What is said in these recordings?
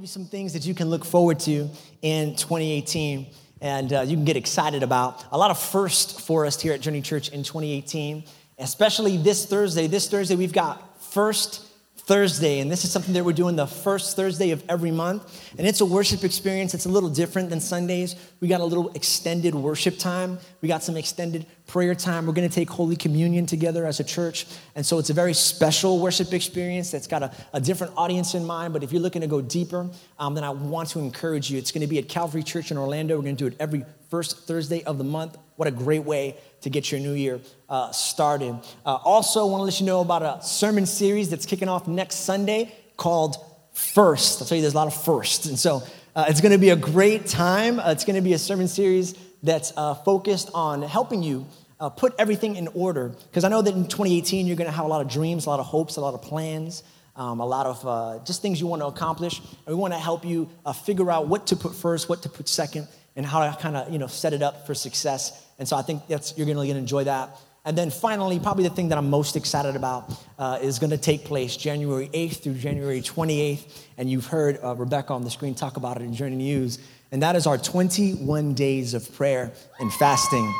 Give you some things that you can look forward to in 2018 and uh, you can get excited about. A lot of first for us here at Journey Church in 2018, especially this Thursday. This Thursday, we've got First Thursday, and this is something that we're doing the first Thursday of every month. And it's a worship experience. It's a little different than Sundays. We got a little extended worship time, we got some extended prayer time. We're going to take Holy Communion together as a church. And so it's a very special worship experience that's got a, a different audience in mind. But if you're looking to go deeper, um, then I want to encourage you. It's going to be at Calvary Church in Orlando. We're going to do it every first Thursday of the month. What a great way to get your new year uh, started. Uh, also, want to let you know about a sermon series that's kicking off next Sunday called First. I'll tell you, there's a lot of firsts. And so uh, it's going to be a great time. Uh, it's going to be a sermon series that's uh, focused on helping you uh, put everything in order. Because I know that in 2018, you're going to have a lot of dreams, a lot of hopes, a lot of plans. Um, a lot of uh, just things you want to accomplish. And we want to help you uh, figure out what to put first, what to put second, and how to kind of you know set it up for success and so I think that's, you're going to enjoy that. And then finally, probably the thing that I'm most excited about uh, is going to take place January 8th through January 28th. And you've heard uh, Rebecca on the screen talk about it in Journey News. And that is our 21 days of prayer and fasting.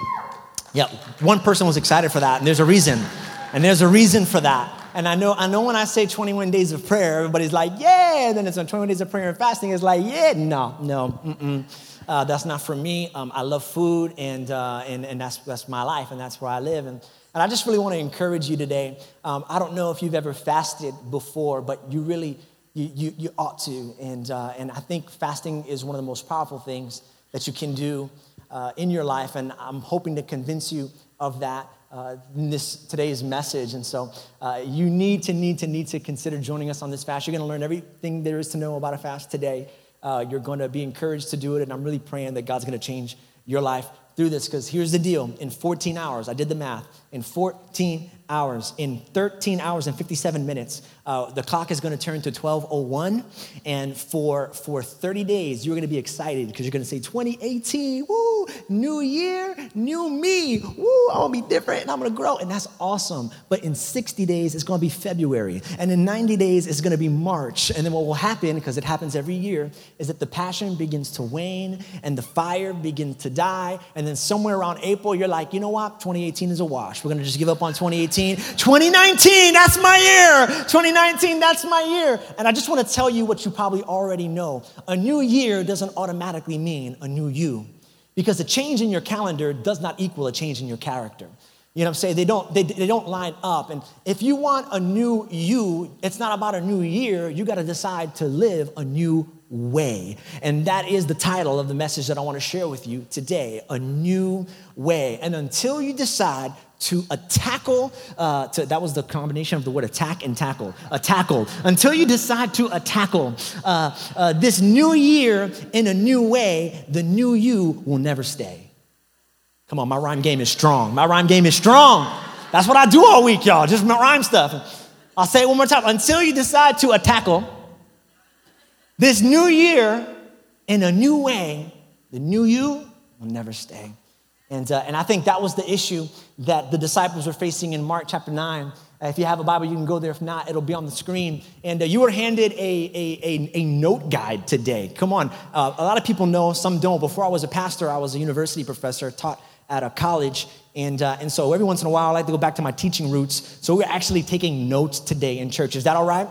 Yeah, one person was excited for that, and there's a reason. And there's a reason for that. And I know, I know when I say 21 days of prayer, everybody's like, yeah. And then it's on 21 days of prayer and fasting. It's like, yeah, no, no, mm-mm. Uh, that's not for me. Um, I love food, and, uh, and, and that's, that's my life, and that's where I live. And, and I just really want to encourage you today. Um, I don't know if you've ever fasted before, but you really, you, you, you ought to. And, uh, and I think fasting is one of the most powerful things that you can do uh, in your life. And I'm hoping to convince you of that uh, in this today's message. And so uh, you need to, need to, need to consider joining us on this fast. You're going to learn everything there is to know about a fast today. Uh, you're going to be encouraged to do it, and I'm really praying that God's going to change your life through this because here's the deal. In 14 hours, I did the math, in 14 hours, in 13 hours and 57 minutes, uh, the clock is going to turn to 1201. And for, for 30 days, you're going to be excited because you're going to say, 2018, woo, new year, new me, woo, I'm going to be different and I'm going to grow. And that's awesome. But in 60 days, it's going to be February. And in 90 days, it's going to be March. And then what will happen, because it happens every year, is that the passion begins to wane and the fire begins to die. And then somewhere around April, you're like, you know what? 2018 is a wash. We're going to just give up on 2018 2018. 2019, that's my year. 2019, that's my year. And I just want to tell you what you probably already know. A new year doesn't automatically mean a new you because a change in your calendar does not equal a change in your character. You know what I'm saying? They don't, they, they don't line up. And if you want a new you, it's not about a new year. You got to decide to live a new way. And that is the title of the message that I want to share with you today a new way. And until you decide to a tackle, uh, to, that was the combination of the word attack and tackle, a tackle. Until you decide to a tackle uh, uh, this new year in a new way, the new you will never stay. Come on, my rhyme game is strong. My rhyme game is strong. That's what I do all week, y'all, just my rhyme stuff. I'll say it one more time. Until you decide to a tackle this new year in a new way, the new you will never stay. And, uh, and I think that was the issue that the disciples were facing in Mark chapter 9. Uh, if you have a Bible, you can go there. If not, it'll be on the screen. And uh, you were handed a, a, a, a, note guide today. Come on. Uh, a lot of people know, some don't. Before I was a pastor, I was a university professor, taught at a college. And, uh, and so every once in a while, I like to go back to my teaching roots. So we're actually taking notes today in church. Is that all right?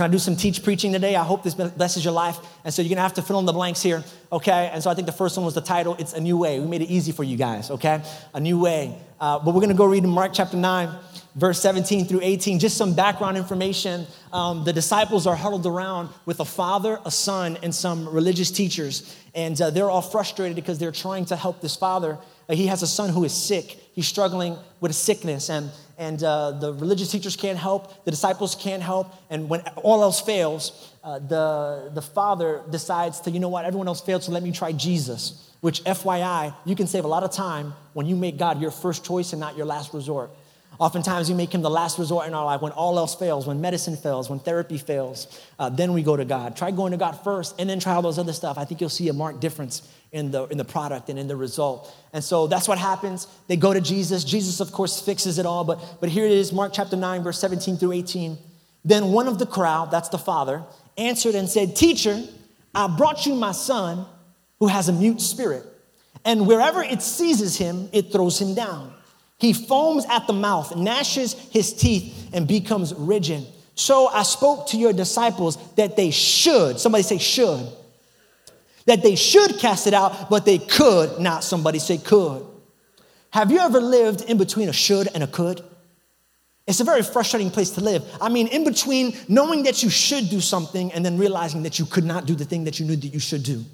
Can I do some teach preaching today? I hope this blesses your life. And so you're gonna have to fill in the blanks here, okay? And so I think the first one was the title, It's a New Way. We made it easy for you guys, okay? A New Way. Uh, but we're gonna go read in Mark chapter 9, verse 17 through 18, just some background information. Um, the disciples are huddled around with a father, a son, and some religious teachers. And uh, they're all frustrated because they're trying to help this father. Uh, he has a son who is sick, he's struggling with a sickness. And and uh, the religious teachers can't help, the disciples can't help, and when all else fails, uh, the, the father decides to, you know what, everyone else failed, so let me try Jesus. Which, FYI, you can save a lot of time when you make God your first choice and not your last resort. Oftentimes, we make him the last resort in our life when all else fails, when medicine fails, when therapy fails. Uh, then we go to God. Try going to God first and then try all those other stuff. I think you'll see a marked difference in the, in the product and in the result. And so that's what happens. They go to Jesus. Jesus, of course, fixes it all. But, but here it is Mark chapter 9, verse 17 through 18. Then one of the crowd, that's the father, answered and said, Teacher, I brought you my son who has a mute spirit. And wherever it seizes him, it throws him down. He foams at the mouth, gnashes his teeth, and becomes rigid. So I spoke to your disciples that they should, somebody say should, that they should cast it out, but they could not. Somebody say could. Have you ever lived in between a should and a could? It's a very frustrating place to live. I mean, in between knowing that you should do something and then realizing that you could not do the thing that you knew that you should do.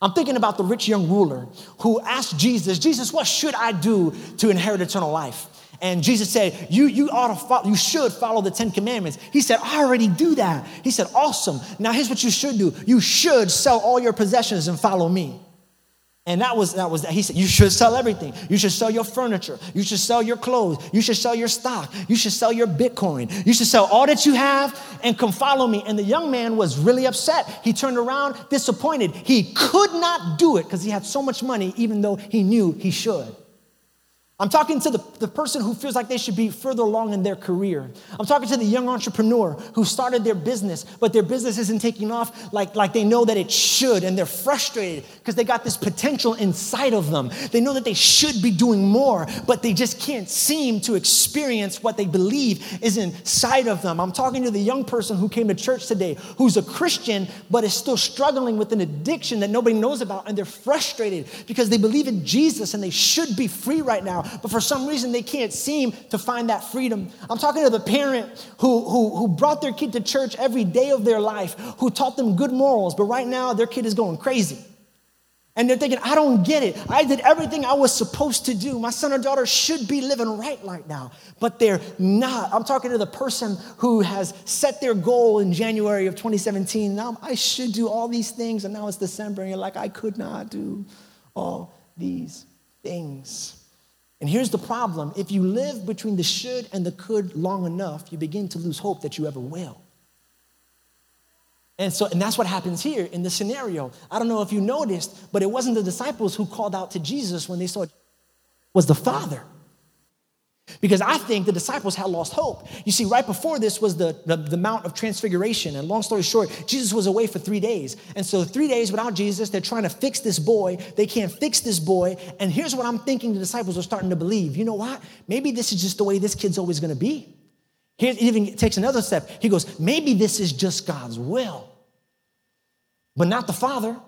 I'm thinking about the rich young ruler who asked Jesus, Jesus, what should I do to inherit eternal life? And Jesus said, you, you ought to follow, you should follow the Ten Commandments. He said, I already do that. He said, awesome. Now here's what you should do. You should sell all your possessions and follow me. And that was that was that. He said, You should sell everything. You should sell your furniture. You should sell your clothes. You should sell your stock. You should sell your Bitcoin. You should sell all that you have and come follow me. And the young man was really upset. He turned around, disappointed. He could not do it because he had so much money, even though he knew he should. I'm talking to the, the person who feels like they should be further along in their career. I'm talking to the young entrepreneur who started their business, but their business isn't taking off like, like they know that it should, and they're frustrated because they got this potential inside of them. They know that they should be doing more, but they just can't seem to experience what they believe is inside of them. I'm talking to the young person who came to church today who's a Christian, but is still struggling with an addiction that nobody knows about, and they're frustrated because they believe in Jesus and they should be free right now but for some reason they can't seem to find that freedom. I'm talking to the parent who, who, who brought their kid to church every day of their life, who taught them good morals, but right now their kid is going crazy. And they're thinking, I don't get it. I did everything I was supposed to do. My son or daughter should be living right right now, but they're not. I'm talking to the person who has set their goal in January of 2017. Now I should do all these things, and now it's December, and you're like, I could not do all these things. And here's the problem if you live between the should and the could long enough, you begin to lose hope that you ever will. And so, and that's what happens here in the scenario. I don't know if you noticed, but it wasn't the disciples who called out to Jesus when they saw it was the Father. Because I think the disciples had lost hope. You see, right before this was the, the, the, Mount of Transfiguration. And long story short, Jesus was away for three days. And so, three days without Jesus, they're trying to fix this boy. They can't fix this boy. And here's what I'm thinking the disciples are starting to believe. You know what? Maybe this is just the way this kid's always going to be. He even takes another step. He goes, maybe this is just God's will, but not the Father.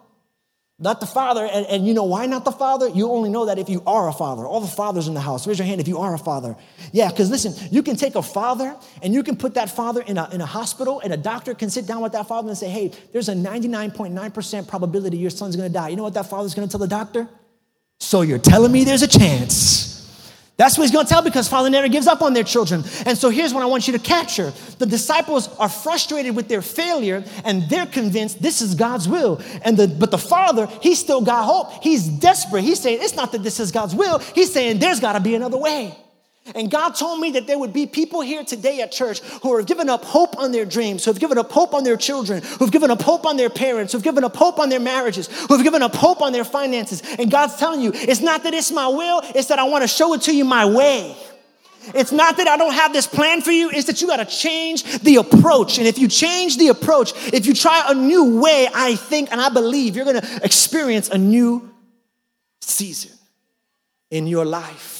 Not the father, and, and, you know why not the father? You only know that if you are a father. All the fathers in the house, raise your hand if you are a father. Yeah, because listen, you can take a father and you can put that father in a, in a hospital, and a doctor can sit down with that father and say, hey, there's a 99.9% probability your son's gonna die. You know what that father's gonna tell the doctor? So you're telling me there's a chance. That's what he's going to tell because Father never gives up on their children. And so here's what I want you to capture. The disciples are frustrated with their failure and they're convinced this is God's will. And the, but the Father, he's still got hope. He's desperate. He's saying it's not that this is God's will. He's saying there's got to be another way. And God told me that there would be people here today at church who have given up hope on their dreams, who have given up hope on their children, who've given up hope on their parents, who've given up hope on their marriages, who've given up hope on their finances. And God's telling you, it's not that it's my will, it's that I want to show it to you my way. It's not that I don't have this plan for you, it's that you got to change the approach. And if you change the approach, if you try a new way, I think and I believe you're going to experience a new season in your life.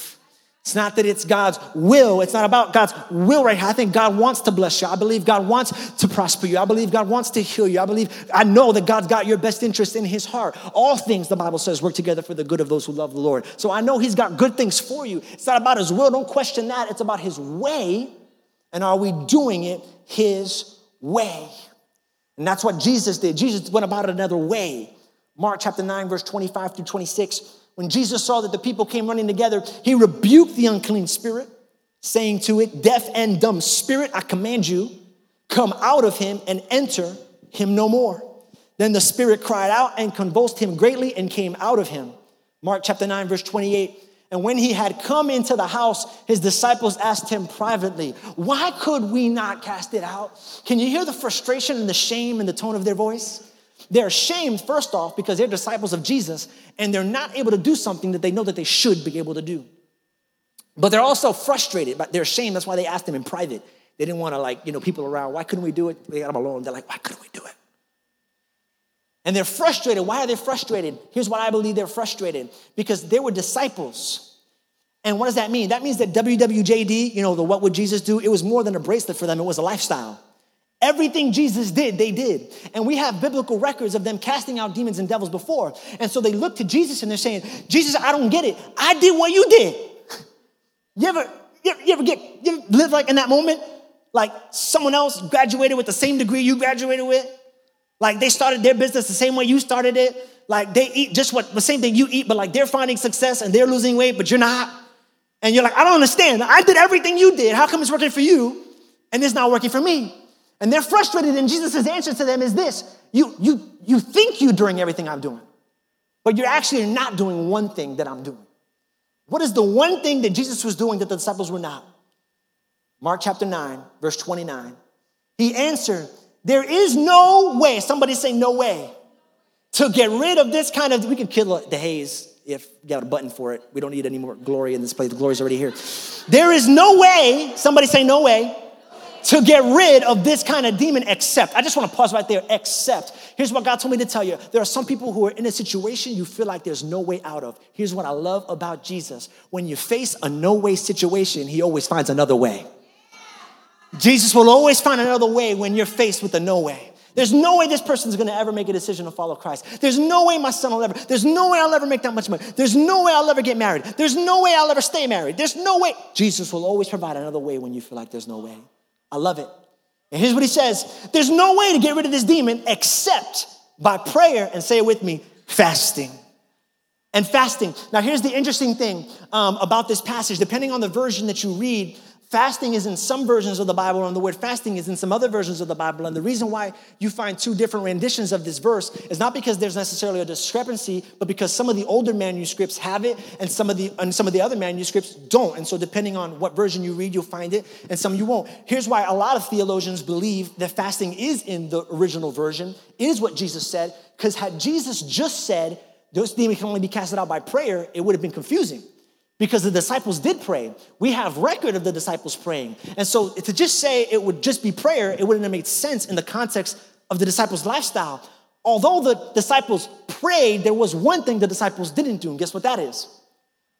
It's not that it's God's will. It's not about God's will right here. I think God wants to bless you. I believe God wants to prosper you. I believe God wants to heal you. I believe, I know that God's got your best interest in his heart. All things, the Bible says, work together for the good of those who love the Lord. So I know he's got good things for you. It's not about his will. Don't question that. It's about his way. And are we doing it his way? And that's what Jesus did. Jesus went about it another way. Mark chapter 9, verse 25 through 26. When Jesus saw that the people came running together, he rebuked the unclean spirit, saying to it, Deaf and dumb spirit, I command you, come out of him and enter him no more. Then the spirit cried out and convulsed him greatly and came out of him. Mark chapter 9, verse 28. And when he had come into the house, his disciples asked him privately, Why could we not cast it out? Can you hear the frustration and the shame in the tone of their voice? They're ashamed, first off, because they're disciples of Jesus and they're not able to do something that they know that they should be able to do. But they're also frustrated, but they're ashamed. That's why they asked him in private. They didn't want to, like, you know, people around. Why couldn't we do it? They got them alone. They're like, Why couldn't we do it? And they're frustrated. Why are they frustrated? Here's why I believe they're frustrated because they were disciples. And what does that mean? That means that WWJD, you know, the What Would Jesus Do, it was more than a bracelet for them, it was a lifestyle. Everything Jesus did, they did. And we have biblical records of them casting out demons and devils before. And so they look to Jesus and they're saying, Jesus, I don't get it. I did what you did. You ever, you ever, you ever get, you ever live like in that moment? Like someone else graduated with the same degree you graduated with? Like they started their business the same way you started it. Like they eat just what the same thing you eat, but like they're finding success and they're losing weight, but you're not. And you're like, I don't understand. I did everything you did. How come it's working for you and it's not working for me? And they're frustrated, and Jesus' answer to them is this you, you, you think you're doing everything I'm doing, but you're actually not doing one thing that I'm doing. What is the one thing that Jesus was doing that the disciples were not? Mark chapter 9, verse 29. He answered, there is no way, somebody say no way, to get rid of this kind of, we can kill the haze if you got a button for it. We don't need any more glory in this place. The glory's already here. There is no way, somebody say no way, to get rid of this kind of demon except. I just want to pause right there, except. Here's what God told me to tell you. There are some people who are in a situation you feel like there's no way out of. Here's what I love about Jesus. When you face a no way situation, he always finds another way. Jesus will always find another way when you're faced with a no way. There's no way this person's gonna ever make a decision to follow Christ. There's no way my son will ever, there's no way I'll ever make that much money. There's no way I'll ever get married. There's no way I'll ever stay married. There's no way. Jesus will always provide another way when you feel like there's no way. I love it. And here's what he says There's no way to get rid of this demon except by prayer, and say it with me fasting. And fasting. Now, here's the interesting thing um, about this passage. Depending on the version that you read, Fasting is in some versions of the Bible, and the word fasting is in some other versions of the Bible. And the reason why you find two different renditions of this verse is not because there's necessarily a discrepancy, but because some of the older manuscripts have it, and some of the and some of the other manuscripts don't. And so, depending on what version you read, you'll find it, and some you won't. Here's why a lot of theologians believe that fasting is in the original version, is what Jesus said. Because had Jesus just said, "Those demons can only be casted out by prayer," it would have been confusing because the disciples did pray. We have record of the disciples praying. And so to just say it would just be prayer, it wouldn't have made sense in the context of the disciples' lifestyle. Although the disciples prayed, there was one thing the disciples didn't do, and guess what that is?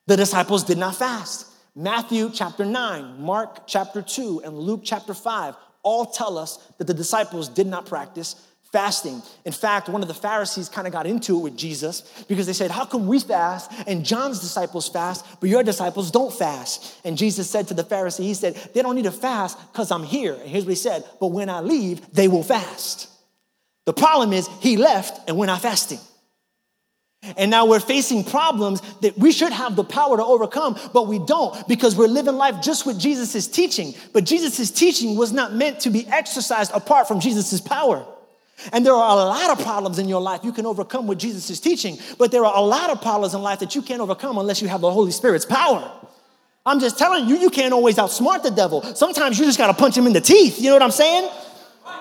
The disciples did not fast. Matthew chapter 9, Mark chapter 2, and Luke chapter 5 all tell us that the disciples did not practice fasting. In fact, one of the Pharisees kind of got into it with Jesus because they said, How come we fast and John's disciples fast, but your disciples don't fast? And Jesus said to the Pharisee, He said, They don't need to fast because I'm here. And here's what he said, But when I leave, they will fast. The problem is, he left and we're not fasting. And now we're facing problems that we should have the power to overcome, but we don't because we're living life just with Jesus' teaching. But Jesus' teaching was not meant to be exercised apart from Jesus' power. And there are a lot of problems in your life you can overcome with Jesus' teaching, but there are a lot of problems in life that you can't overcome unless you have the Holy Spirit's power. I'm just telling you, you can't always outsmart the devil. Sometimes you just gotta punch him in the teeth. You know what I'm saying?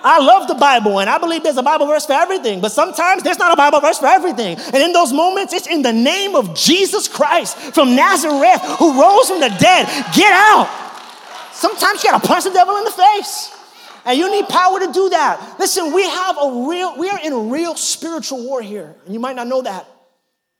I love the Bible and I believe there's a Bible verse for everything, but sometimes there's not a Bible verse for everything. And in those moments, it's in the name of Jesus Christ from Nazareth who rose from the dead. Get out. Sometimes you gotta punch the devil in the face. And you need power to do that. Listen, we have a real, we are in a real spiritual war here. And you might not know that.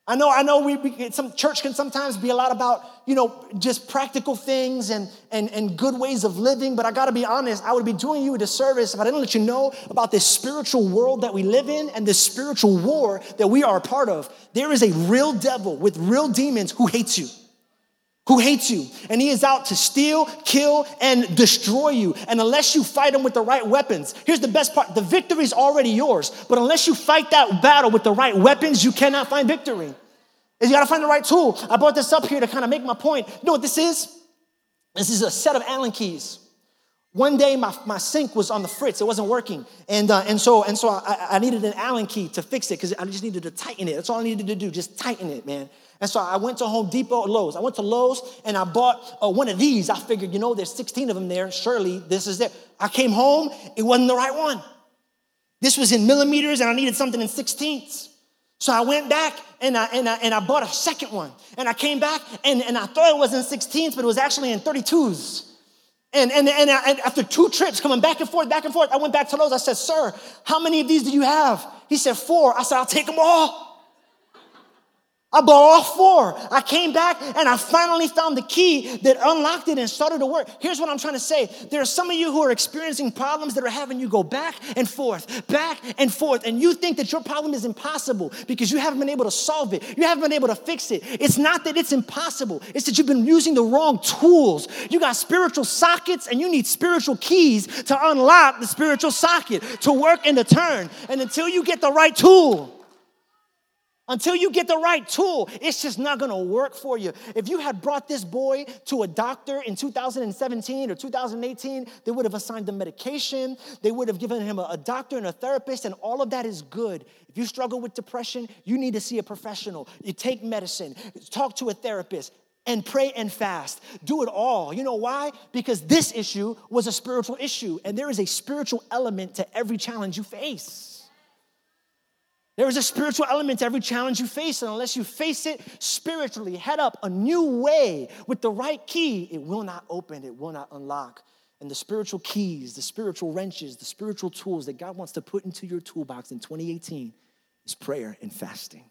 I know, I know we, we, some church can sometimes be a lot about, you know, just practical things and, and, and good ways of living, but I gotta be honest, I would be doing you a disservice if I didn't let you know about this spiritual world that we live in and this spiritual war that we are a part of. There is a real devil with real demons who hates you who hates you, and he is out to steal, kill, and destroy you. And unless you fight him with the right weapons, here's the best part the victory is already yours. But unless you fight that battle with the right weapons, you cannot find victory. You gotta find the right tool. I brought this up here to kind of make my point. You know what this is? This is a set of Allen keys. One day, my, my sink was on the fritz. It wasn't working. And, uh, and so, and so I, I needed an Allen key to fix it because I just needed to tighten it. That's all I needed to do, just tighten it, man. And so I went to Home Depot, Lowe's. I went to Lowe's and I bought uh, one of these. I figured, you know, there's 16 of them there. Surely this is it. I came home, it wasn't the right one. This was in millimeters and I needed something in sixteenths. So I went back and I, and I, and I bought a second one. And I came back and, and I thought it was in 16ths, but it was actually in 32s. And, and, and, I, and, after two trips coming back and forth, back and forth, I went back to Lowe's. I said, Sir, how many of these do you have? He said, Four. I said, I'll take them all. I bought all four. I came back and I finally found the key that unlocked it and started to work. Here's what I'm trying to say. There are some of you who are experiencing problems that are having you go back and forth, back and forth, and you think that your problem is impossible because you haven't been able to solve it. You haven't been able to fix it. It's not that it's impossible, it's that you've been using the wrong tools. You got spiritual sockets and you need spiritual keys to unlock the spiritual socket to work and to turn. And until you get the right tool, until you get the right tool, it's just not gonna work for you. If you had brought this boy to a doctor in 2017 or 2018, they would have assigned him medication, they would have given him a, doctor and a therapist, and all of that is good. If you struggle with depression, you need to see a professional. You take medicine, talk to a therapist, and pray and fast. Do it all. You know why? Because this issue was a spiritual issue, and there is a spiritual element to every challenge you face. There is a spiritual element to every challenge you face, and unless you face it spiritually, head up a new way with the right key, it will not open, it will not unlock. And the spiritual keys, the spiritual wrenches, the spiritual tools that God wants to put into your toolbox in 2018 is prayer and fasting.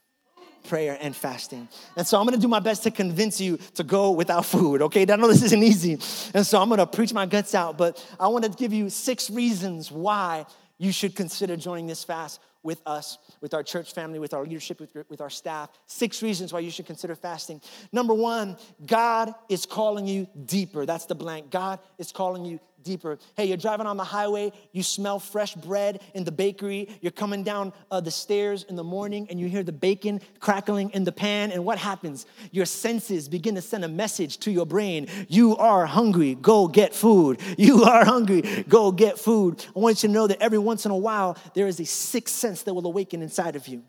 Prayer and fasting. And so I'm gonna do my best to convince you to go without food, okay? I know this isn't easy. And so I'm gonna preach my guts out, but I wanna give you six reasons why you should consider joining this fast with us, with our church family, with our leadership, with, with our staff. Six reasons why you should consider fasting. Number one, God is calling you deeper. That's the blank. God is calling you deeper. Hey, you're driving on the highway, you smell fresh bread in the bakery, you're coming down uh, the stairs in the morning and you hear the bacon crackling in the pan, and what happens? Your senses begin to send a message to your brain You are hungry, go get food. You are hungry, go get food. I want you to know that every once in a while, there is a sixth sense that will awaken inside of you.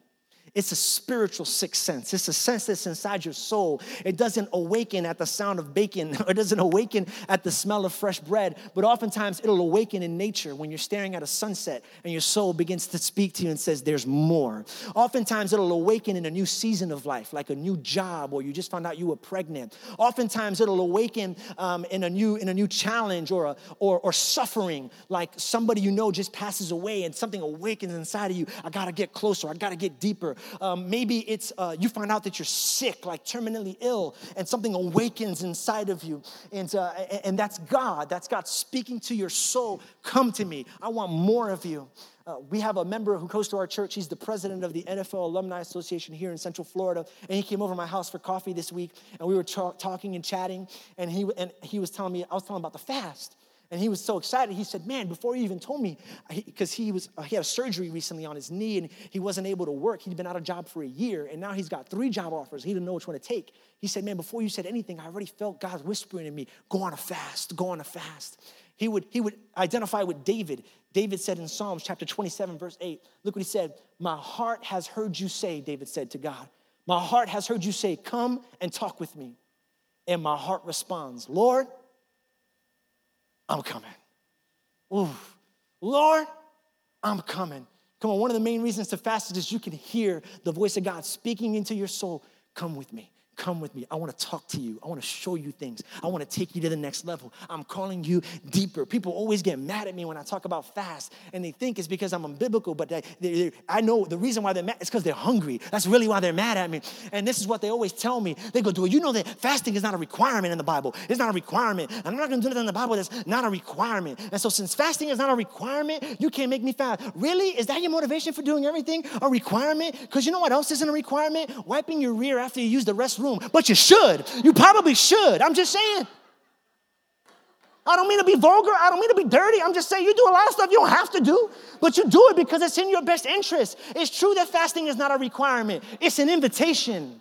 It's a spiritual sixth sense. It's a sense that's inside your soul. It doesn't awaken at the sound of bacon, or it doesn't awaken at the smell of fresh bread, but oftentimes it'll awaken in nature when you're staring at a sunset and your soul begins to speak to you and says, There's more. Oftentimes it'll awaken in a new season of life, like a new job, or you just found out you were pregnant. Oftentimes it'll awaken um, in, a new, in a new challenge or, a, or, or suffering, like somebody you know just passes away and something awakens inside of you. I gotta get closer, I gotta get deeper. Um, maybe it's uh, you find out that you're sick, like terminally ill, and something awakens inside of you. And, uh, and that's God. That's God speaking to your soul. Come to me. I want more of you. Uh, we have a member who goes to our church. He's the president of the NFL Alumni Association here in Central Florida. And he came over to my house for coffee this week. And we were talking and chatting. And he, and he was telling me, I was telling him about the fast. And he was so excited. He said, Man, before you even told me, because he, was uh, he had a surgery recently on his knee and he wasn't able to work. He'd been out of job for a year and now he's got three job offers. He didn't know which one to take. He said, Man, before you said anything, I already felt God whispering in me, Go on a fast, go on a fast. He would, he would identify with David. David said in Psalms chapter 27, verse 8, look what he said. My heart has heard you say, David said to God, My heart has heard you say, Come and talk with me. And my heart responds, Lord, I'm coming. Ooh, Lord, I'm coming. Come on, one of the main reasons to fast is you can hear the voice of God speaking into your soul. Come with me. Come with me. I want to talk to you. I want to show you things. I want to take you to the next level. I'm calling you deeper. People always get mad at me when I talk about fast, and they think it's because I'm unbiblical, but they, they, I know the reason why they're mad is because they're hungry. That's really why they're mad at me. And this is what they always tell me. They go, Do it, you know that fasting is not a requirement in the Bible? It's not a requirement. I'm not going to do that in the Bible that's not a requirement. And so, since fasting is not a requirement, you can't make me fast. Really? Is that your motivation for doing everything? A requirement? Because you know what else isn't a requirement? Wiping your rear after you use the restroom but you should. You probably should. I'm just saying. I don't mean to be vulgar. I don't mean to be dirty. I'm just saying you do a lot of stuff you don't have to do, but you do it because it's in your best interest. It's true that fasting is not a requirement, it's an invitation.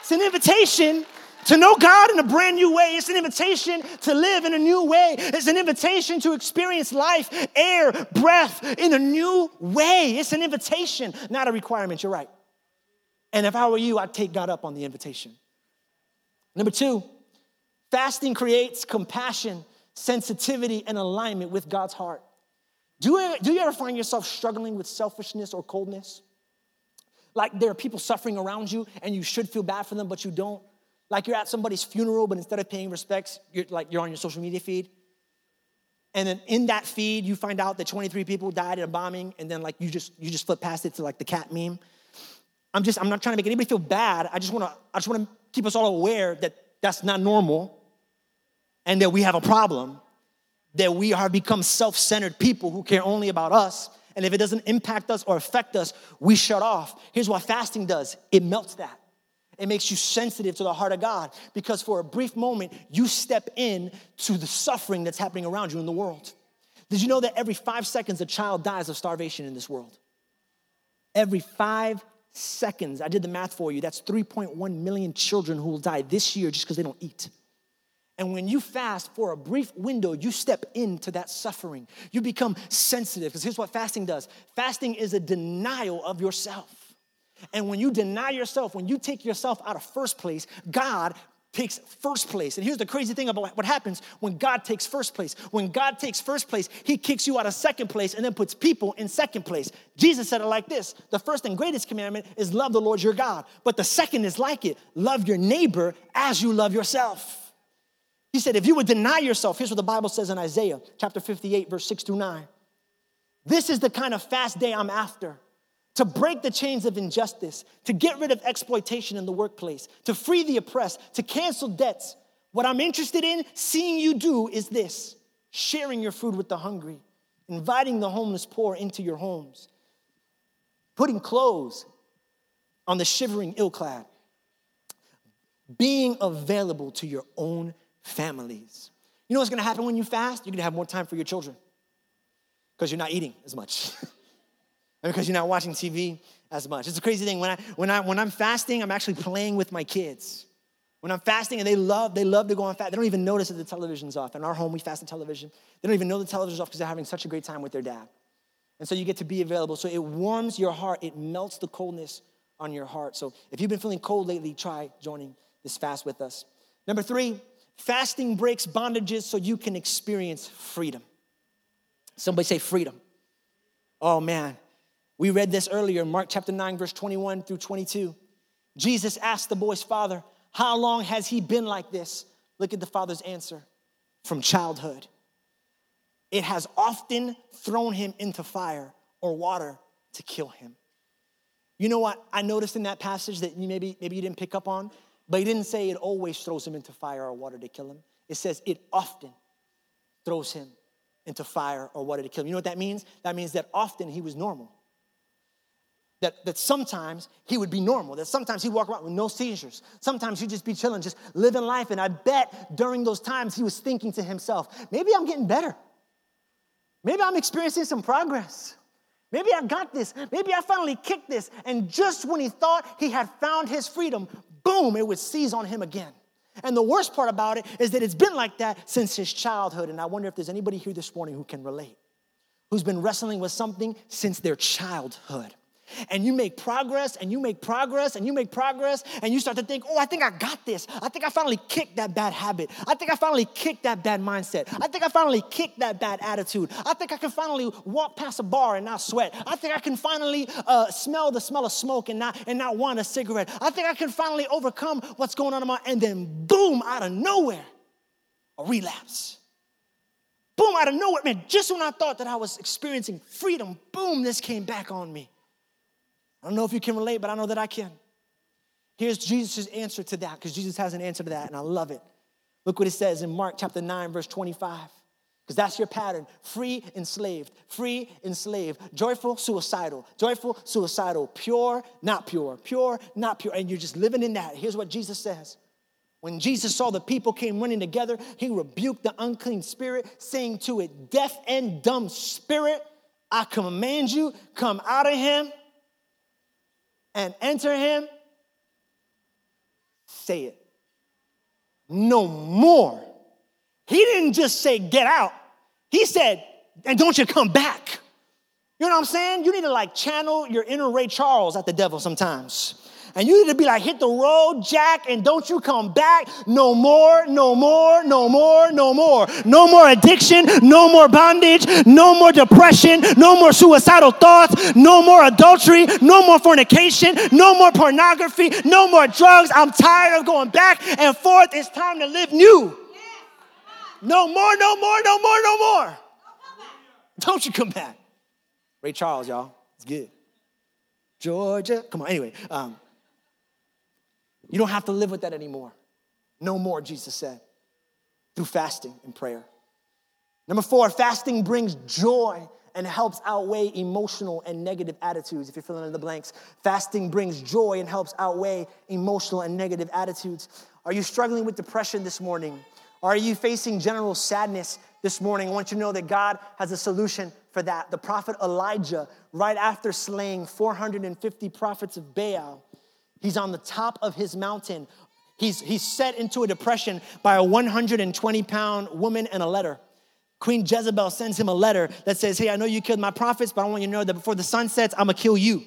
It's an invitation to know God in a brand new way. It's an invitation to live in a new way. It's an invitation to experience life, air, breath in a new way. It's an invitation, not a requirement. You're right. And if I were you, I'd take God up on the invitation. Number two, fasting creates compassion, sensitivity, and alignment with God's heart. Do you, do you ever find yourself struggling with selfishness or coldness? Like there are people suffering around you and you should feel bad for them, but you don't. Like you're at somebody's funeral, but instead of paying respects, you're like you're on your social media feed. And then in that feed, you find out that 23 people died in a bombing, and then like you just you just flip past it to like the cat meme. I'm just I'm not trying to make anybody feel bad. I just want to I just want to keep us all aware that that's not normal, and that we have a problem, that we are become self-centered people who care only about us. And if it doesn't impact us or affect us, we shut off. Here's what fasting does it melts that. It makes you sensitive to the heart of God because for a brief moment, you step in to the suffering that's happening around you in the world. Did you know that every five seconds a child dies of starvation in this world? Every five seconds, I did the math for you, that's 3.1 million children who will die this year just because they don't eat. And when you fast for a brief window, you step into that suffering. You become sensitive because here's what fasting does fasting is a denial of yourself. And when you deny yourself, when you take yourself out of first place, God takes first place. And here's the crazy thing about what happens when God takes first place. When God takes first place, he kicks you out of second place and then puts people in second place. Jesus said it like this The first and greatest commandment is love the Lord your God. But the second is like it love your neighbor as you love yourself. He said, if you would deny yourself, here's what the Bible says in Isaiah chapter 58, verse 6 through 9. This is the kind of fast day I'm after to break the chains of injustice, to get rid of exploitation in the workplace, to free the oppressed, to cancel debts. What I'm interested in seeing you do is this sharing your food with the hungry, inviting the homeless poor into your homes, putting clothes on the shivering ill clad, being available to your own families. You know what's gonna happen when you fast? You're gonna have more time for your children because you're not eating as much. because you're not watching TV as much. It's a crazy thing. When, I, when, I, when I'm fasting, I'm actually playing with my kids. When I'm fasting and they love, they love to go on fast. They don't even notice that the television's off. In our home, we fast the television. They don't even know the television's off because they're having such a great time with their dad. And so you get to be available. So it warms your heart. It melts the coldness on your heart. So if you've been feeling cold lately, try joining this fast with us. Number three, fasting breaks bondages so you can experience freedom. Somebody say freedom. Oh man, we read this earlier, Mark chapter 9, verse 21 through 22. Jesus asked the boy's father, How long has he been like this? Look at the father's answer from childhood. It has often thrown him into fire or water to kill him. You know what I noticed in that passage that you maybe, maybe you didn't pick up on? But he didn't say it always throws him into fire or water to kill him. It says it often throws him into fire or water to kill him. You know what that means? That means that often he was normal that, that sometimes he would be normal, that sometimes he'd walk around with no seizures. Sometimes he'd just be chilling, just living life. And I bet during those times he was thinking to himself, maybe I'm getting better. Maybe I'm experiencing some progress. Maybe I got this. Maybe I finally kicked this. And just when he thought he had found his freedom, boom, it would seize on him again. And the worst part about it is that it's been like that since his childhood. And I wonder if there's anybody here this morning who can relate, who's been wrestling with something since their childhood and you make progress and you make progress and you make progress and you start to think, oh, I think I got this. I think I finally kicked that bad habit. I think I finally kicked that bad mindset. I think I finally kicked that bad attitude. I think I can finally walk past a bar and not sweat. I think I can finally uh, smell the smell of smoke and not, and not want a cigarette. I think I can finally overcome what's going on in my, and then boom, out of nowhere, a relapse. Boom, out of nowhere, man, just when I thought that I was experiencing freedom, boom, this came back on me. I don't know if you can relate, but I know that I can. Here's Jesus' answer to that, because Jesus has an answer to that, and I love it. Look what it says in Mark chapter 9, verse 25. Because that's your pattern. Free, enslaved. Free, enslaved. Joyful, suicidal. Joyful, suicidal. Pure, not pure. Pure, not pure. And you're just living in that. Here's what Jesus says. When Jesus saw the people came running together, he rebuked the unclean spirit, saying to it, Deaf and dumb spirit, I command you, come out of him and enter him, say it. no more. He didn't just say, get out. He said, and don't you come back. You know what I'm saying? You need to like channel your inner Ray Charles at the devil sometimes. And you need to be like, hit the road, Jack, and don't you come back. No more, no more, no more, no more. No more addiction, no more bondage, no more depression, no more suicidal thoughts, no more adultery, no more fornication, no more pornography, no more drugs. I'm tired of going back and forth. It's time to live new. No more, no more, no more, no more. Don't come back. Don't you come back. Ray Charles, y'all. It's good. Georgia. Come on, anyway. Um, you don't have to live with that anymore. No more, Jesus said, through fasting and prayer. Number four, fasting brings joy and helps outweigh emotional and negative attitudes. If you're filling in the blanks, fasting brings joy and helps outweigh emotional and negative attitudes. Are you struggling with depression this morning? Are you facing general sadness this morning? I want you to know that God has a solution for that. The prophet Elijah, right after slaying 450 prophets of Baal, He's on the top of his mountain. He's, he's set into a depression by a 120 pound woman and a letter. Queen Jezebel sends him a letter that says, Hey, I know you killed my prophets, but I want you to know that before the sun sets, I'm gonna kill you.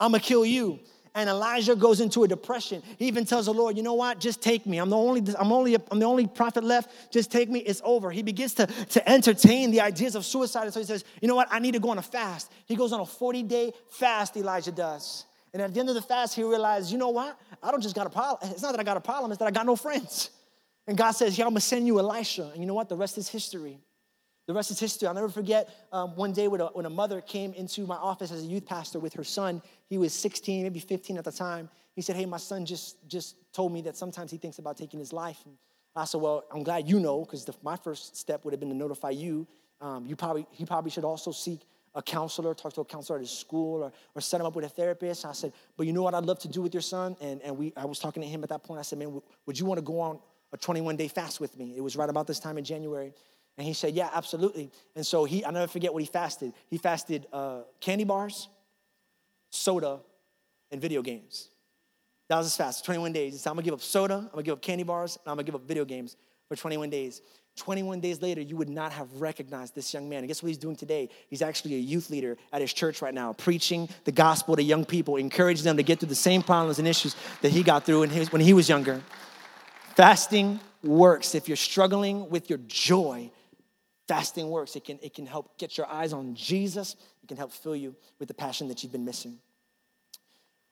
I'm gonna kill you. And Elijah goes into a depression. He even tells the Lord, you know what? Just take me. I'm the only, I'm only, I'm the only prophet left. Just take me. It's over. He begins to, to entertain the ideas of suicide. And So he says, you know what? I need to go on a fast. He goes on a 40 day fast, Elijah does. And at the end of the fast, he realized, you know what? I don't just got a problem. It's not that I got a problem, it's that I got no friends. And God says, yeah, I'm gonna send you Elisha. And you know what? The rest is history. The rest is history. I'll never forget um, one day when a, when a mother came into my office as a youth pastor with her son. He was 16, maybe 15 at the time. He said, Hey, my son just, just told me that sometimes he thinks about taking his life. And I said, Well, I'm glad you know, because my first step would have been to notify you. Um, you probably, he probably should also seek a counselor, talk to a counselor at his school, or, or set him up with a therapist. I said, but you know what I'd love to do with your son? And, and we, I was talking to him at that point. I said, man, would you want to go on a 21 day fast with me? It was right about this time in January. And he said, yeah, absolutely. And so he, I'll never forget what he fasted. He fasted uh, candy bars, soda, and video games. That was his fast, 21 days. He said, I'm gonna give up soda, I'm gonna give up candy bars, and I'm gonna give up video games for 21 days. 21 days later, you would not have recognized this young man. And guess what he's doing today? He's actually a youth leader at his church right now, preaching the gospel to young people, encouraging them to get through the same problems and issues that he got through when he was younger. Fasting works. If you're struggling with your joy, fasting works. It can, it can help get your eyes on Jesus, it can help fill you with the passion that you've been missing.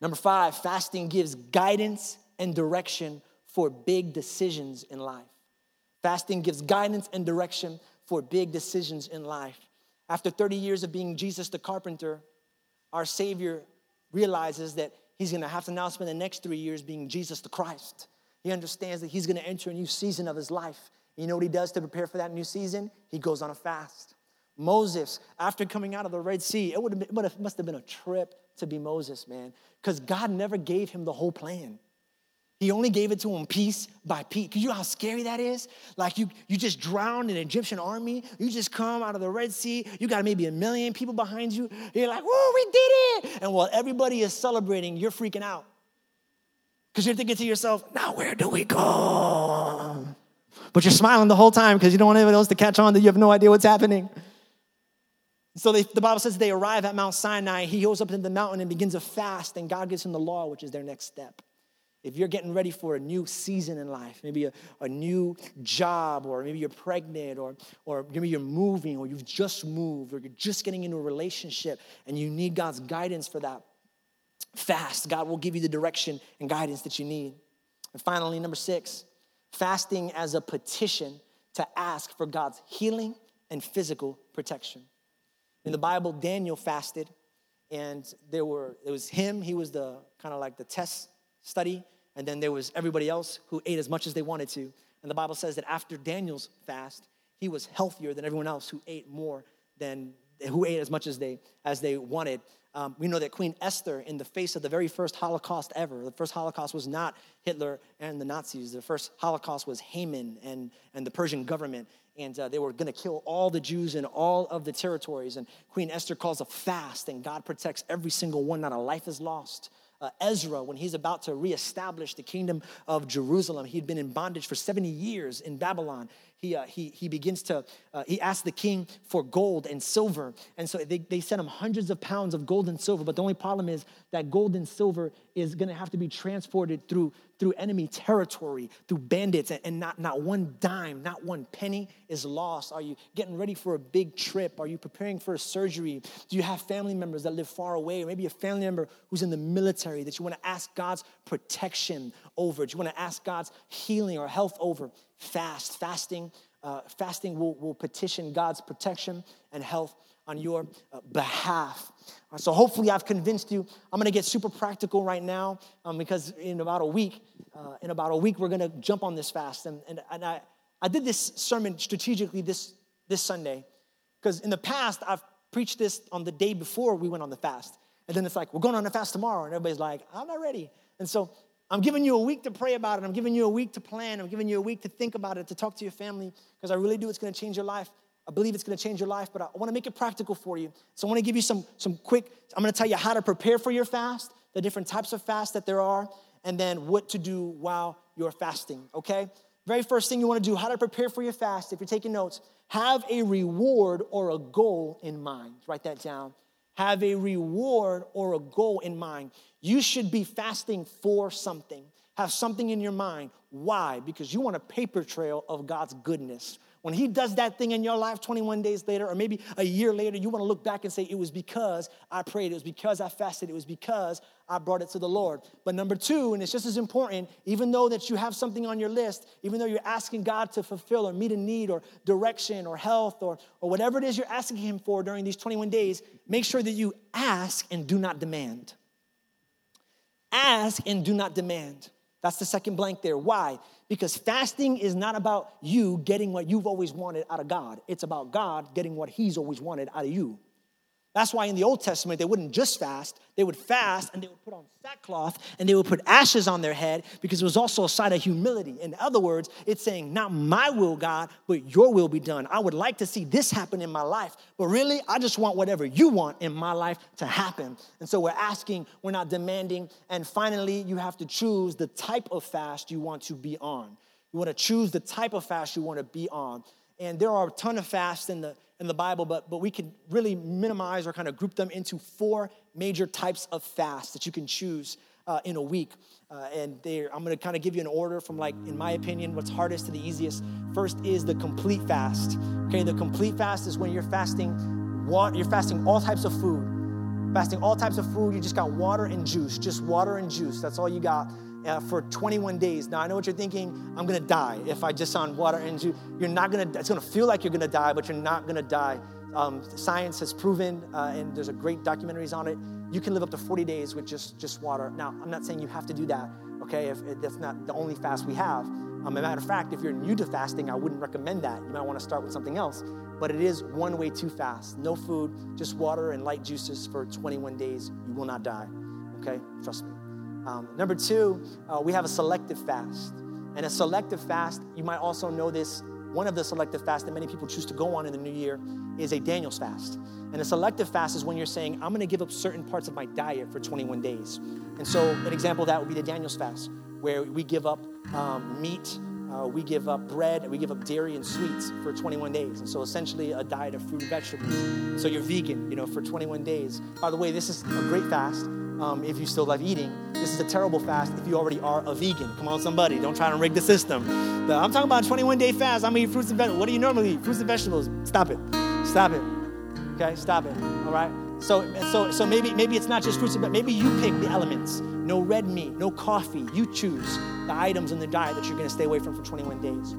Number five, fasting gives guidance and direction for big decisions in life. Fasting gives guidance and direction for big decisions in life. After 30 years of being Jesus the carpenter, our Savior realizes that he's gonna have to now spend the next three years being Jesus the Christ. He understands that he's gonna enter a new season of his life. You know what he does to prepare for that new season? He goes on a fast. Moses, after coming out of the Red Sea, it, would have been, it must have been a trip to be Moses, man, because God never gave him the whole plan. He only gave it to him piece by piece. Cause you know how scary that is? Like you, you just drowned an Egyptian army. You just come out of the Red Sea. You got maybe a million people behind you. You're like, whoa, we did it. And while everybody is celebrating, you're freaking out. Because you're thinking to yourself, now where do we go? But you're smiling the whole time because you don't want anyone else to catch on that you have no idea what's happening. So they, the Bible says they arrive at Mount Sinai. He goes up into the mountain and begins a fast, and God gives him the law, which is their next step if you're getting ready for a new season in life, maybe a, a new job, or maybe you're pregnant, or, or maybe you're moving, or you've just moved, or you're just getting into a relationship and you need God's guidance for that, fast. God will give you the direction and guidance that you need. And finally, number six, fasting as a petition to ask for God's healing and physical protection. In the Bible, Daniel fasted, and there were it was him. He was the kind of like the test study and then there was everybody else who ate as much as they wanted to. And the Bible says that after Daniel's fast, he was healthier than everyone else who ate more than who ate as much as they as they wanted. Um, we know that Queen Esther, in the face of the very first Holocaust ever, the first Holocaust was not Hitler and the Nazis. The first Holocaust was Haman and, and the Persian government. And uh, they were going to kill all the Jews in all of the territories. And Queen Esther calls a fast, and God protects every single one. Not a life is lost uh, Ezra, when he's about to reestablish the kingdom of Jerusalem, he'd been in bondage for 70 years in Babylon. He, uh, he, he begins to, uh, he asks the king for gold and silver. And so they, they sent him hundreds of pounds of gold and silver. But the only problem is that gold and silver is going to have to be transported through, through enemy territory, through bandits, and, not, not one dime, not one penny is lost. Are you getting ready for a big trip? Are you preparing for a surgery? Do you have family members that live far away? Or maybe a family member who's in the military that you want to ask God's protection over? Do you want to ask God's healing or health over? Fast. Fasting, uh, fasting will, will petition God's protection and health on your uh, behalf. Uh, so hopefully I've convinced you. I'm going to get super practical right now um, because in about a week, uh, in about a week, we're going to jump on this fast. And, and, and I, I did this sermon strategically this, this Sunday because in the past, I've preached this on the day before we went on the fast. And then it's like, we're going on the fast tomorrow. And everybody's like, I'm not ready. And so I'm giving you a week to pray about it. I'm giving you a week to plan. I'm giving you a week to think about it, to talk to your family, because I really do. It's going to change your life. I believe it's to change your life, but I want to make it practical for you. So I want to give you some, some quick, I'm to tell you how to prepare for your fast, the different types of fast that there are, and then what to do while you're fasting, okay? Very first thing you want to do, how to prepare for your fast, if you're taking notes, have a reward or a goal in mind. Write that down. Have a reward or a goal in mind. You should be fasting for something. Have something in your mind. Why? Because you want a paper trail of God's goodness. When He does that thing in your life 21 days later, or maybe a year later, you want to look back and say, It was because I prayed, it was because I fasted, it was because I brought it to the Lord. But number two, and it's just as important, even though that you have something on your list, even though you're asking God to fulfill or meet a need or direction or health or, or whatever it is you're asking Him for during these 21 days, make sure that you ask and do not demand. Ask and do not demand. That's the second blank there. Why? Because fasting is not about you getting what you've always wanted out of God, it's about God getting what He's always wanted out of you. That's why in the Old Testament, they wouldn't just fast, they would fast and they would put on sackcloth and they would put ashes on their head because it was also a sign of humility. In other words, it's saying, Not my will, God, but your will be done. I would like to see this happen in my life, but really, I just want whatever you want in my life to happen. And so we're asking, we're not demanding. And finally, you have to choose the type of fast you want to be on. You want to choose the type of fast you want to be on. And there are a ton of fasts in the in the Bible, but, but we can really minimize or kind of group them into four major types of fasts that you can choose uh, in a week. Uh, and I'm going to kind of give you an order from, like, in my opinion, what's hardest to the easiest. First is the complete fast. Okay, the complete fast is when you're fasting, you're fasting all types of food. Fasting all types of food, you just got water and juice, just water and juice. That's all you got uh, for 21 days. Now, I know what you're thinking. I'm going to die if I just on water and you, you're not going to, it's going to feel like you're going to die, but you're not going to die. Um, science has proven, uh, and there's a great documentaries on it, you can live up to 40 days with just, just water. Now, I'm not saying you have to do that, okay, if, if that's not the only fast we have. Um, a matter of fact, if you're new to fasting, I wouldn't recommend that. You might want to start with something else. But it is one way too fast. No food, just water and light juices for 21 days. You will not die, okay? Trust me. Um, number two, uh, we have a selective fast. And a selective fast, you might also know this, one of the selective fasts that many people choose to go on in the new year is a Daniel's fast. And a selective fast is when you're saying, I'm gonna give up certain parts of my diet for 21 days. And so, an example of that would be the Daniel's fast, where we give up um, meat, uh, we give up bread, and we give up dairy and sweets for 21 days. And so, essentially, a diet of fruit and vegetables. So, you're vegan, you know, for 21 days. By the way, this is a great fast um, if you still love eating. This is a terrible fast if you already are a vegan. Come on, somebody, don't try to rig the system. I'm talking about a 21 day fast. I'm eating fruits and vegetables. What do you normally eat? Fruits and vegetables. Stop it. Stop it. Okay, stop it. All right. So, so, so maybe, maybe it's not just fruits and vegetables. Maybe you pick the elements. No red meat, no coffee. You choose the items in the diet that you're going to stay away from for 21 days.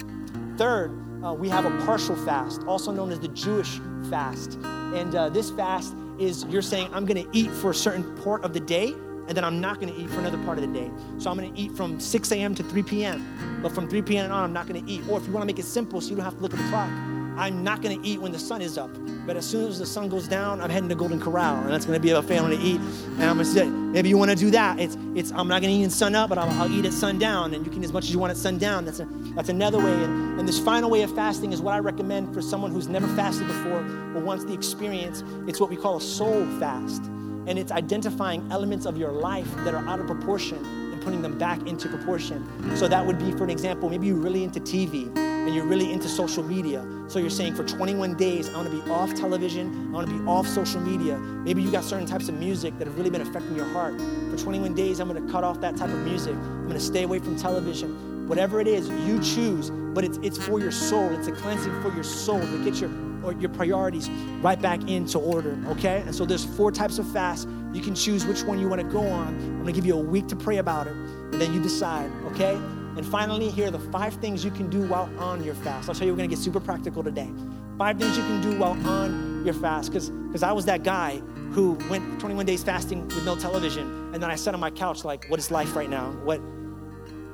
Third, uh, we have a partial fast, also known as the Jewish fast. And uh, this fast is you're saying, I'm gonna eat for a certain part of the day, and then I'm not gonna eat for another part of the day. So I'm gonna eat from 6 a.m. to 3 p.m., but from 3 p.m. on, I'm not gonna eat. Or if you wanna make it simple so you don't have to look at the clock, I'm not gonna eat when the sun is up. But as soon as the sun goes down, I'm heading to Golden Corral, and that's gonna be a family to eat. And I'm gonna say, maybe you wanna do that. It's, it's I'm not gonna eat in sun up, but I'll, I'll eat at sundown, and you can eat as much as you want at sundown. That's, a, that's another way. And, and this final way of fasting is what I recommend for someone who's never fasted before or wants the experience. It's what we call a soul fast. and it's identifying elements of your life that are out of proportion and putting them back into proportion. So that would be, for an example, maybe you're really into TV and you're really into social media. So you're saying for 21 days, I want to be off television, I want to be off social media. Maybe you got certain types of music that have really been affecting your heart. For 21 days, I'm going to cut off that type of music. I'm going to stay away from television. Whatever it is, you choose, but it's, it's for your soul. It's a cleansing for your soul to get your or your priorities right back into order, okay? And so there's four types of fast. You can choose which one you want to go on. I'm going to give you a week to pray about it, and then you decide, okay? And finally, here are the five things you can do while on your fast. I'll tell you, we're gonna get super practical today. Five things you can do while on your fast. Because I was that guy who went 21 days fasting with no television, and then I sat on my couch like, what is life right now? What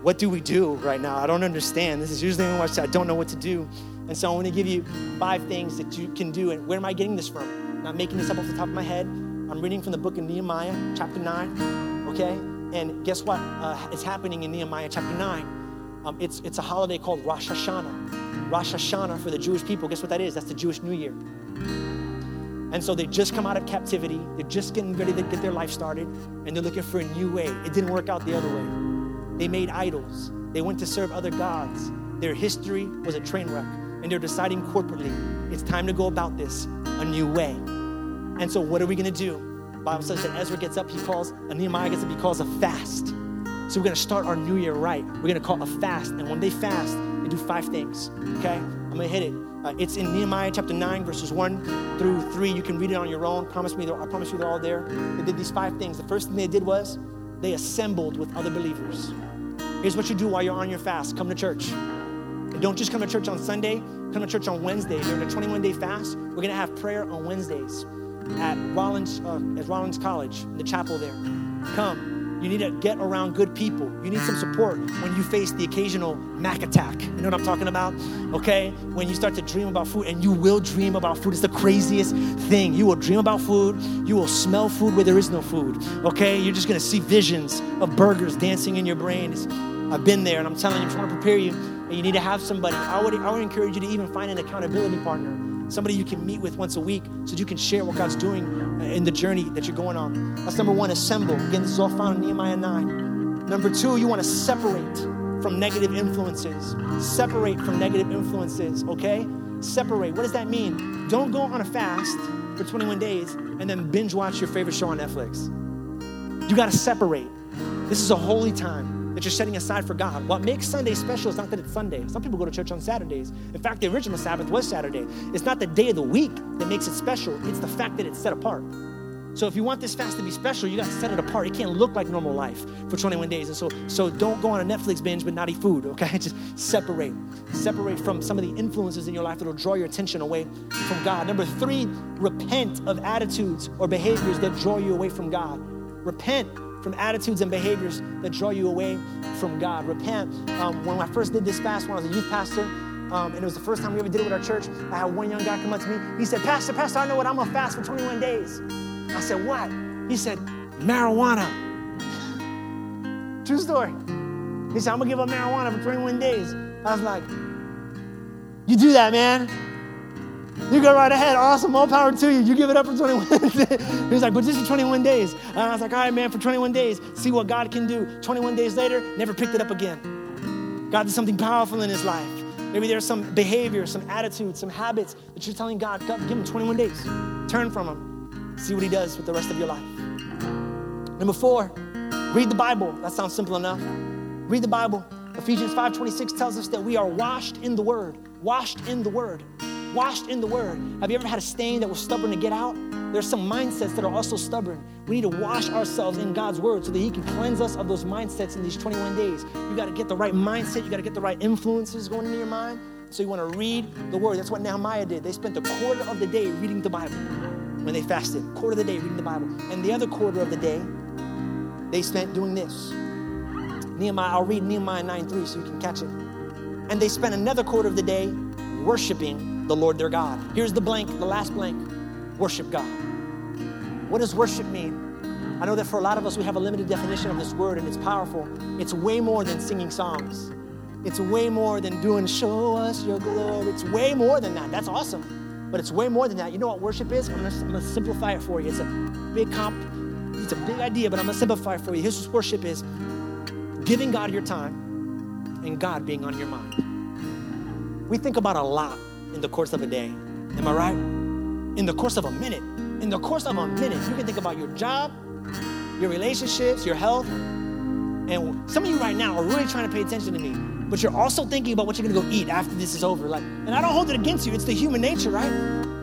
what do we do right now? I don't understand. This is usually when I say I don't know what to do. And so I'm gonna give you five things that you can do. And where am I getting this from? I'm not making this up off the top of my head. I'm reading from the book of Nehemiah, chapter 9. Okay? And guess what uh, is happening in Nehemiah chapter 9? Um, it's, it's a holiday called Rosh Hashanah. Rosh Hashanah for the Jewish people, guess what that is? That's the Jewish New Year. And so they just come out of captivity. They're just getting ready to get their life started, and they're looking for a new way. It didn't work out the other way. They made idols. They went to serve other gods. Their history was a train wreck, and they're deciding corporately, it's time to go about this a new way. And so, what are we going to do? Bible says that Ezra gets up, he calls, and Nehemiah gets up, he calls a fast. So we're gonna start our new year right. We're gonna call a fast. And when they fast, they do five things. Okay? I'm gonna hit it. Uh, it's in Nehemiah chapter 9, verses 1 through 3. You can read it on your own. Promise me, I promise you they're all there. They did these five things. The first thing they did was they assembled with other believers. Here's what you do while you're on your fast come to church. And don't just come to church on Sunday, come to church on Wednesday. During a 21 day fast, we're gonna have prayer on Wednesdays at Rollins, uh, at Rollins College, in the chapel there. Come. You need to get around good people. You need some support when you face the occasional Mac attack. You know what I'm talking about? Okay? When you start to dream about food, and you will dream about food. It's the craziest thing. You will dream about food. You will smell food where there is no food. Okay? You're just gonna see visions of burgers dancing in your brain. It's, I've been there, and I'm telling you, I'm trying to prepare you. And you need to have somebody. I would, I would encourage you to even find an accountability partner somebody you can meet with once a week so you can share what God's doing uh, in the journey that you're going on. That's number one, assemble. Again, this is all found in Nehemiah 9. Number two, you want to separate from negative influences. Separate from negative influences, okay? Separate. What does that mean? Don't go on a fast for 21 days and then binge watch your favorite show on Netflix. You got to separate. This is a holy time that you're setting aside for God. What makes Sunday special is not that it's Sunday. Some people go to church on Saturdays. In fact, the original Sabbath was Saturday. It's not the day of the week that makes it special, it's the fact that it's set apart. So if you want this fast to be special, you got to set it apart. It can't look like normal life for 21 days. And so, so don't go on a Netflix binge but not eat food, okay? Just separate. Separate from some of the influences in your life that'll draw your attention away from God. Number three, repent of attitudes or behaviors that draw you away from God. Repent from attitudes and behaviors that draw you away from God. Repent. Um, when I first did this fast, when I was a youth pastor, um, and it was the first time we ever did it with our church, I had one young guy come up to me. He said, Pastor, Pastor, I know what I'm gonna fast for 21 days. I said, What? He said, Marijuana. True story. He said, I'm gonna give up marijuana for 21 days. I was like, You do that, man. You go right ahead. Awesome. All power to you. You give it up for 21 days. He was like, but just for 21 days. And I was like, all right, man, for 21 days, see what God can do. 21 days later, never picked it up again. God did something powerful in his life. Maybe there's some behavior, some attitude, some habits that you're telling God, God, give him 21 days. Turn from him. See what he does with the rest of your life. Number four, read the Bible. That sounds simple enough. Read the Bible. Ephesians 5:26 tells us that we are washed in the word. Washed in the word washed in the word. Have you ever had a stain that was stubborn to get out? There's some mindsets that are also stubborn. We need to wash ourselves in God's word so that He can cleanse us of those mindsets in these 21 days. You got to get the right mindset, you got to get the right influences going into your mind. So you want to read the word. That's what Nehemiah did. They spent a quarter of the day reading the Bible when they fasted. Quarter of the day reading the Bible. And the other quarter of the day, they spent doing this. Nehemiah, I'll read Nehemiah 9 3 so you can catch it. And they spent another quarter of the day worshiping the Lord their God. Here's the blank, the last blank worship God. What does worship mean? I know that for a lot of us, we have a limited definition of this word and it's powerful. It's way more than singing songs, it's way more than doing show us your glory. It's way more than that. That's awesome. But it's way more than that. You know what worship is? I'm gonna, I'm gonna simplify it for you. It's a big comp, it's a big idea, but I'm gonna simplify it for you. Here's what worship is giving God your time and God being on your mind. We think about a lot in the course of a day. Am I right? In the course of a minute. In the course of a minute, you can think about your job, your relationships, your health. And some of you right now are really trying to pay attention to me, but you're also thinking about what you're gonna go eat after this is over. Like, and I don't hold it against you, it's the human nature, right?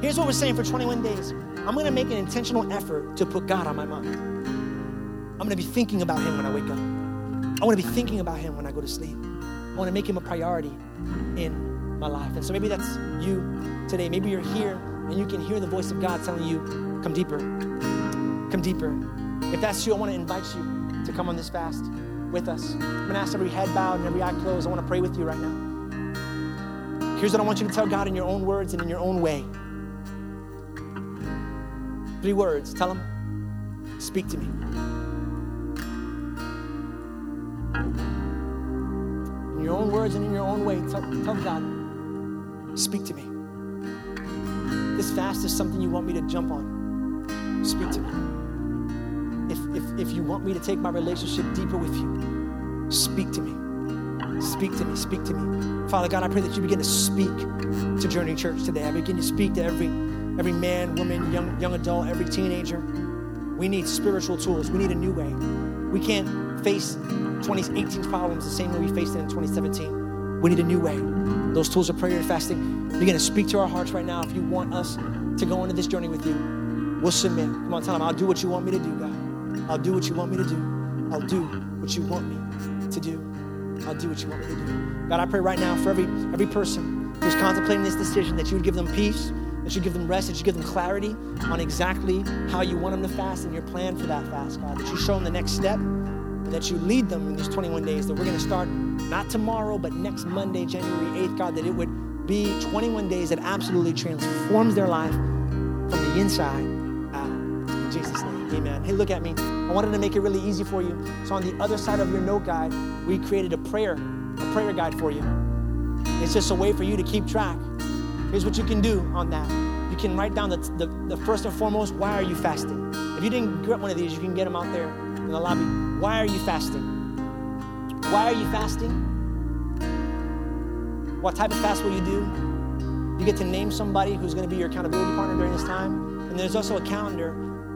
Here's what we're saying for 21 days. I'm gonna make an intentional effort to put God on my mind. I'm gonna be thinking about Him when I wake up. I wanna be thinking about Him when I go to sleep. I wanna make Him a priority in my life. And so maybe that's you today. Maybe you're here and you can hear the voice of God telling you, come deeper, come deeper. If that's you, I wanna invite you to come on this fast with us. I'm gonna ask every head bowed and every eye closed. I wanna pray with you right now. Here's what I want you to tell God in your own words and in your own way. Three words. Tell him, speak to me. In your own words and in your own way, tell, tell God, speak to me. This fast is something you want me to jump on. Speak to me. If, if, if you want me to take my relationship deeper with you, speak to me. Speak to me. Speak to me. Father God, I pray that you begin to speak to Journey Church today. I begin to speak to every every man, woman, young, young adult, every teenager. We need spiritual tools. We need a new way. We can't face 2018 problems the same way we faced it in 2017. We need a new way. Those tools of prayer and fasting. Begin to speak to our hearts right now. If you want us to go into this journey with you, we'll submit. Come on, tell them, I'll do what you want me to do, God. I'll do what you want me to do. I'll do what you want me to do. I'll do what you want me to do. God, I pray right now for every every person who's contemplating this decision that you would give them peace, that you give them rest, that you give them clarity on exactly how you want them to fast and your plan for that fast, God. That you show them the next step, that you lead them in these 21 days. That we're going to start not tomorrow, but next Monday, January 8th, God, that it would be 21 days that absolutely transforms their life from the inside out. In Jesus' name, amen. Hey, look at me. I wanted to make it really easy for you. So on the other side of your note guide, we created a prayer, a prayer guide for you. It's just a way for you to keep track. Here's what you can do on that. You can write down the, the, the, first and foremost, why are you fasting? If you didn't get one of these, you can get them out there in the lobby. Why are you fasting? Why are you fasting? What type of fast will you do? You get to name somebody who's going to be your accountability partner during this time. And there's also a calendar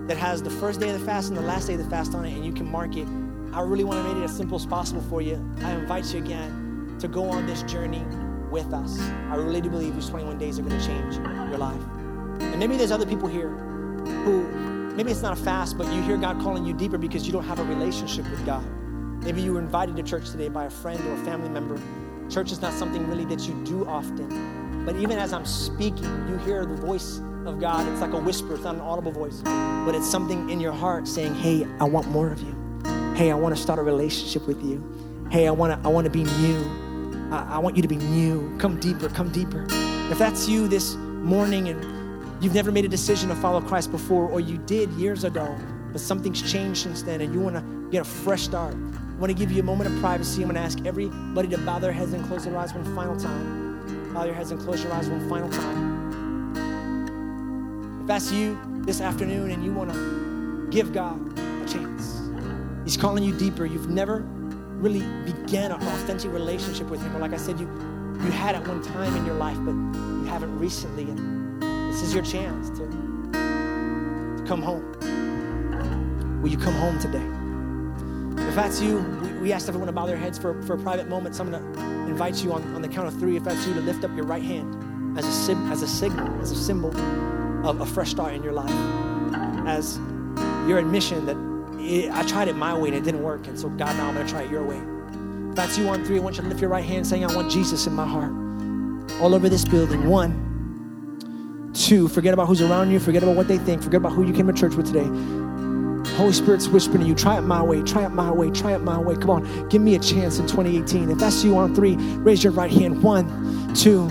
that has the first day of the fast and the last day of the fast on it, and you can mark it. I really want to make it as simple as possible for you. I invite you again to go on this journey with us. I really do believe these 21 days are going to change your life. And maybe there's other people here who maybe it's not a fast, but you hear God calling you deeper because you don't have a relationship with God. Maybe you were invited to church today by a friend or a family member. Church is not something really that you do often. But even as I'm speaking, you hear the voice of God. It's like a whisper, it's not an audible voice, but it's something in your heart saying, Hey, I want more of you. Hey, I want to start a relationship with you. Hey, I want to I want to be new. I, I want you to be new. Come deeper, come deeper. If that's you this morning and you've never made a decision to follow Christ before, or you did years ago, but something's changed since then and you want to get a fresh start, I want to give you a moment of privacy. I'm going to ask everybody to bow their heads and close their eyes one final time. Bow your heads and close your eyes one final time. If that's you this afternoon and you want to give God a chance, He's calling you deeper. You've never really began an authentic relationship with Him. Or like I said, you you had at one time in your life, but you haven't recently. And this is your chance to, to come home. Will you come home today? If that's you, we, we asked everyone to bow their heads for, for a private moment. So I'm going to invite you on, on the count of three, if that's you, to lift up your right hand as a, as a signal, as a symbol of a fresh start in your life. As your admission that it, I tried it my way and it didn't work. And so, God, now I'm going to try it your way. If that's you on three, I want you to lift your right hand saying, I want Jesus in my heart. All over this building. One, two, forget about who's around you, forget about what they think, forget about who you came to church with today. Holy Spirit's whispering to you, try it my way, try it my way, try it my way. Come on, give me a chance in 2018. If that's you on three, raise your right hand. One, two,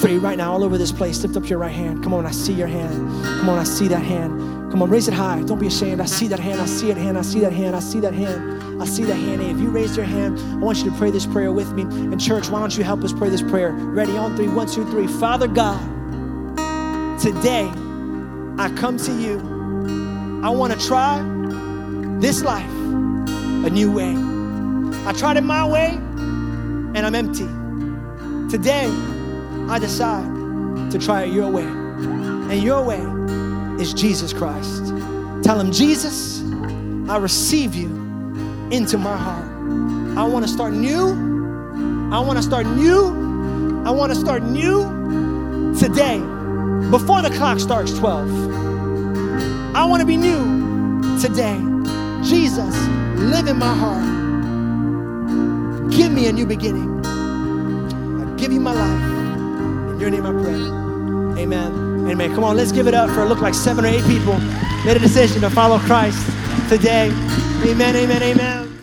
three. Right now, all over this place, lift up your right hand. Come on, I see your hand. Come on, I see that hand. Come on, raise it high. Don't be ashamed. I see that hand. I see that hand. I see that hand. I see that hand. I see that hand. If you raised your hand, I want you to pray this prayer with me. And church, why don't you help us pray this prayer? Ready on three. One, two, three. Father God, today I come to you. I want to try this life a new way. I tried it my way and I'm empty. Today, I decide to try it your way. And your way is Jesus Christ. Tell him, Jesus, I receive you into my heart. I want to start new. I want to start new. I want to start new today before the clock starts 12. I want to be new today. Jesus, live in my heart. Give me a new beginning. I give you my life. In your name I pray. Amen. Amen. Come on, let's give it up for it look like seven or eight people made a decision to follow Christ today. Amen, amen, amen.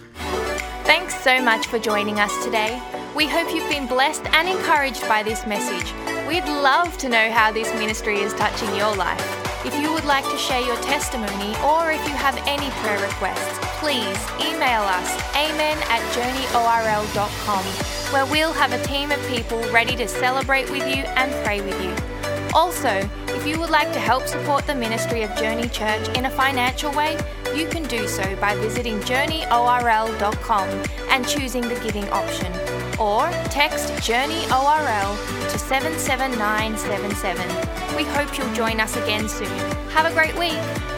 Thanks so much for joining us today. We hope you've been blessed and encouraged by this message. We'd love to know how this ministry is touching your life. If you would like to share your testimony or if you have any prayer requests, please email us amen at journeyorl.com where we'll have a team of people ready to celebrate with you and pray with you. Also, if you would like to help support the ministry of Journey Church in a financial way, you can do so by visiting journeyorl.com and choosing the giving option. Or text JourneyORL to 77977. We hope you'll join us again soon. Have a great week.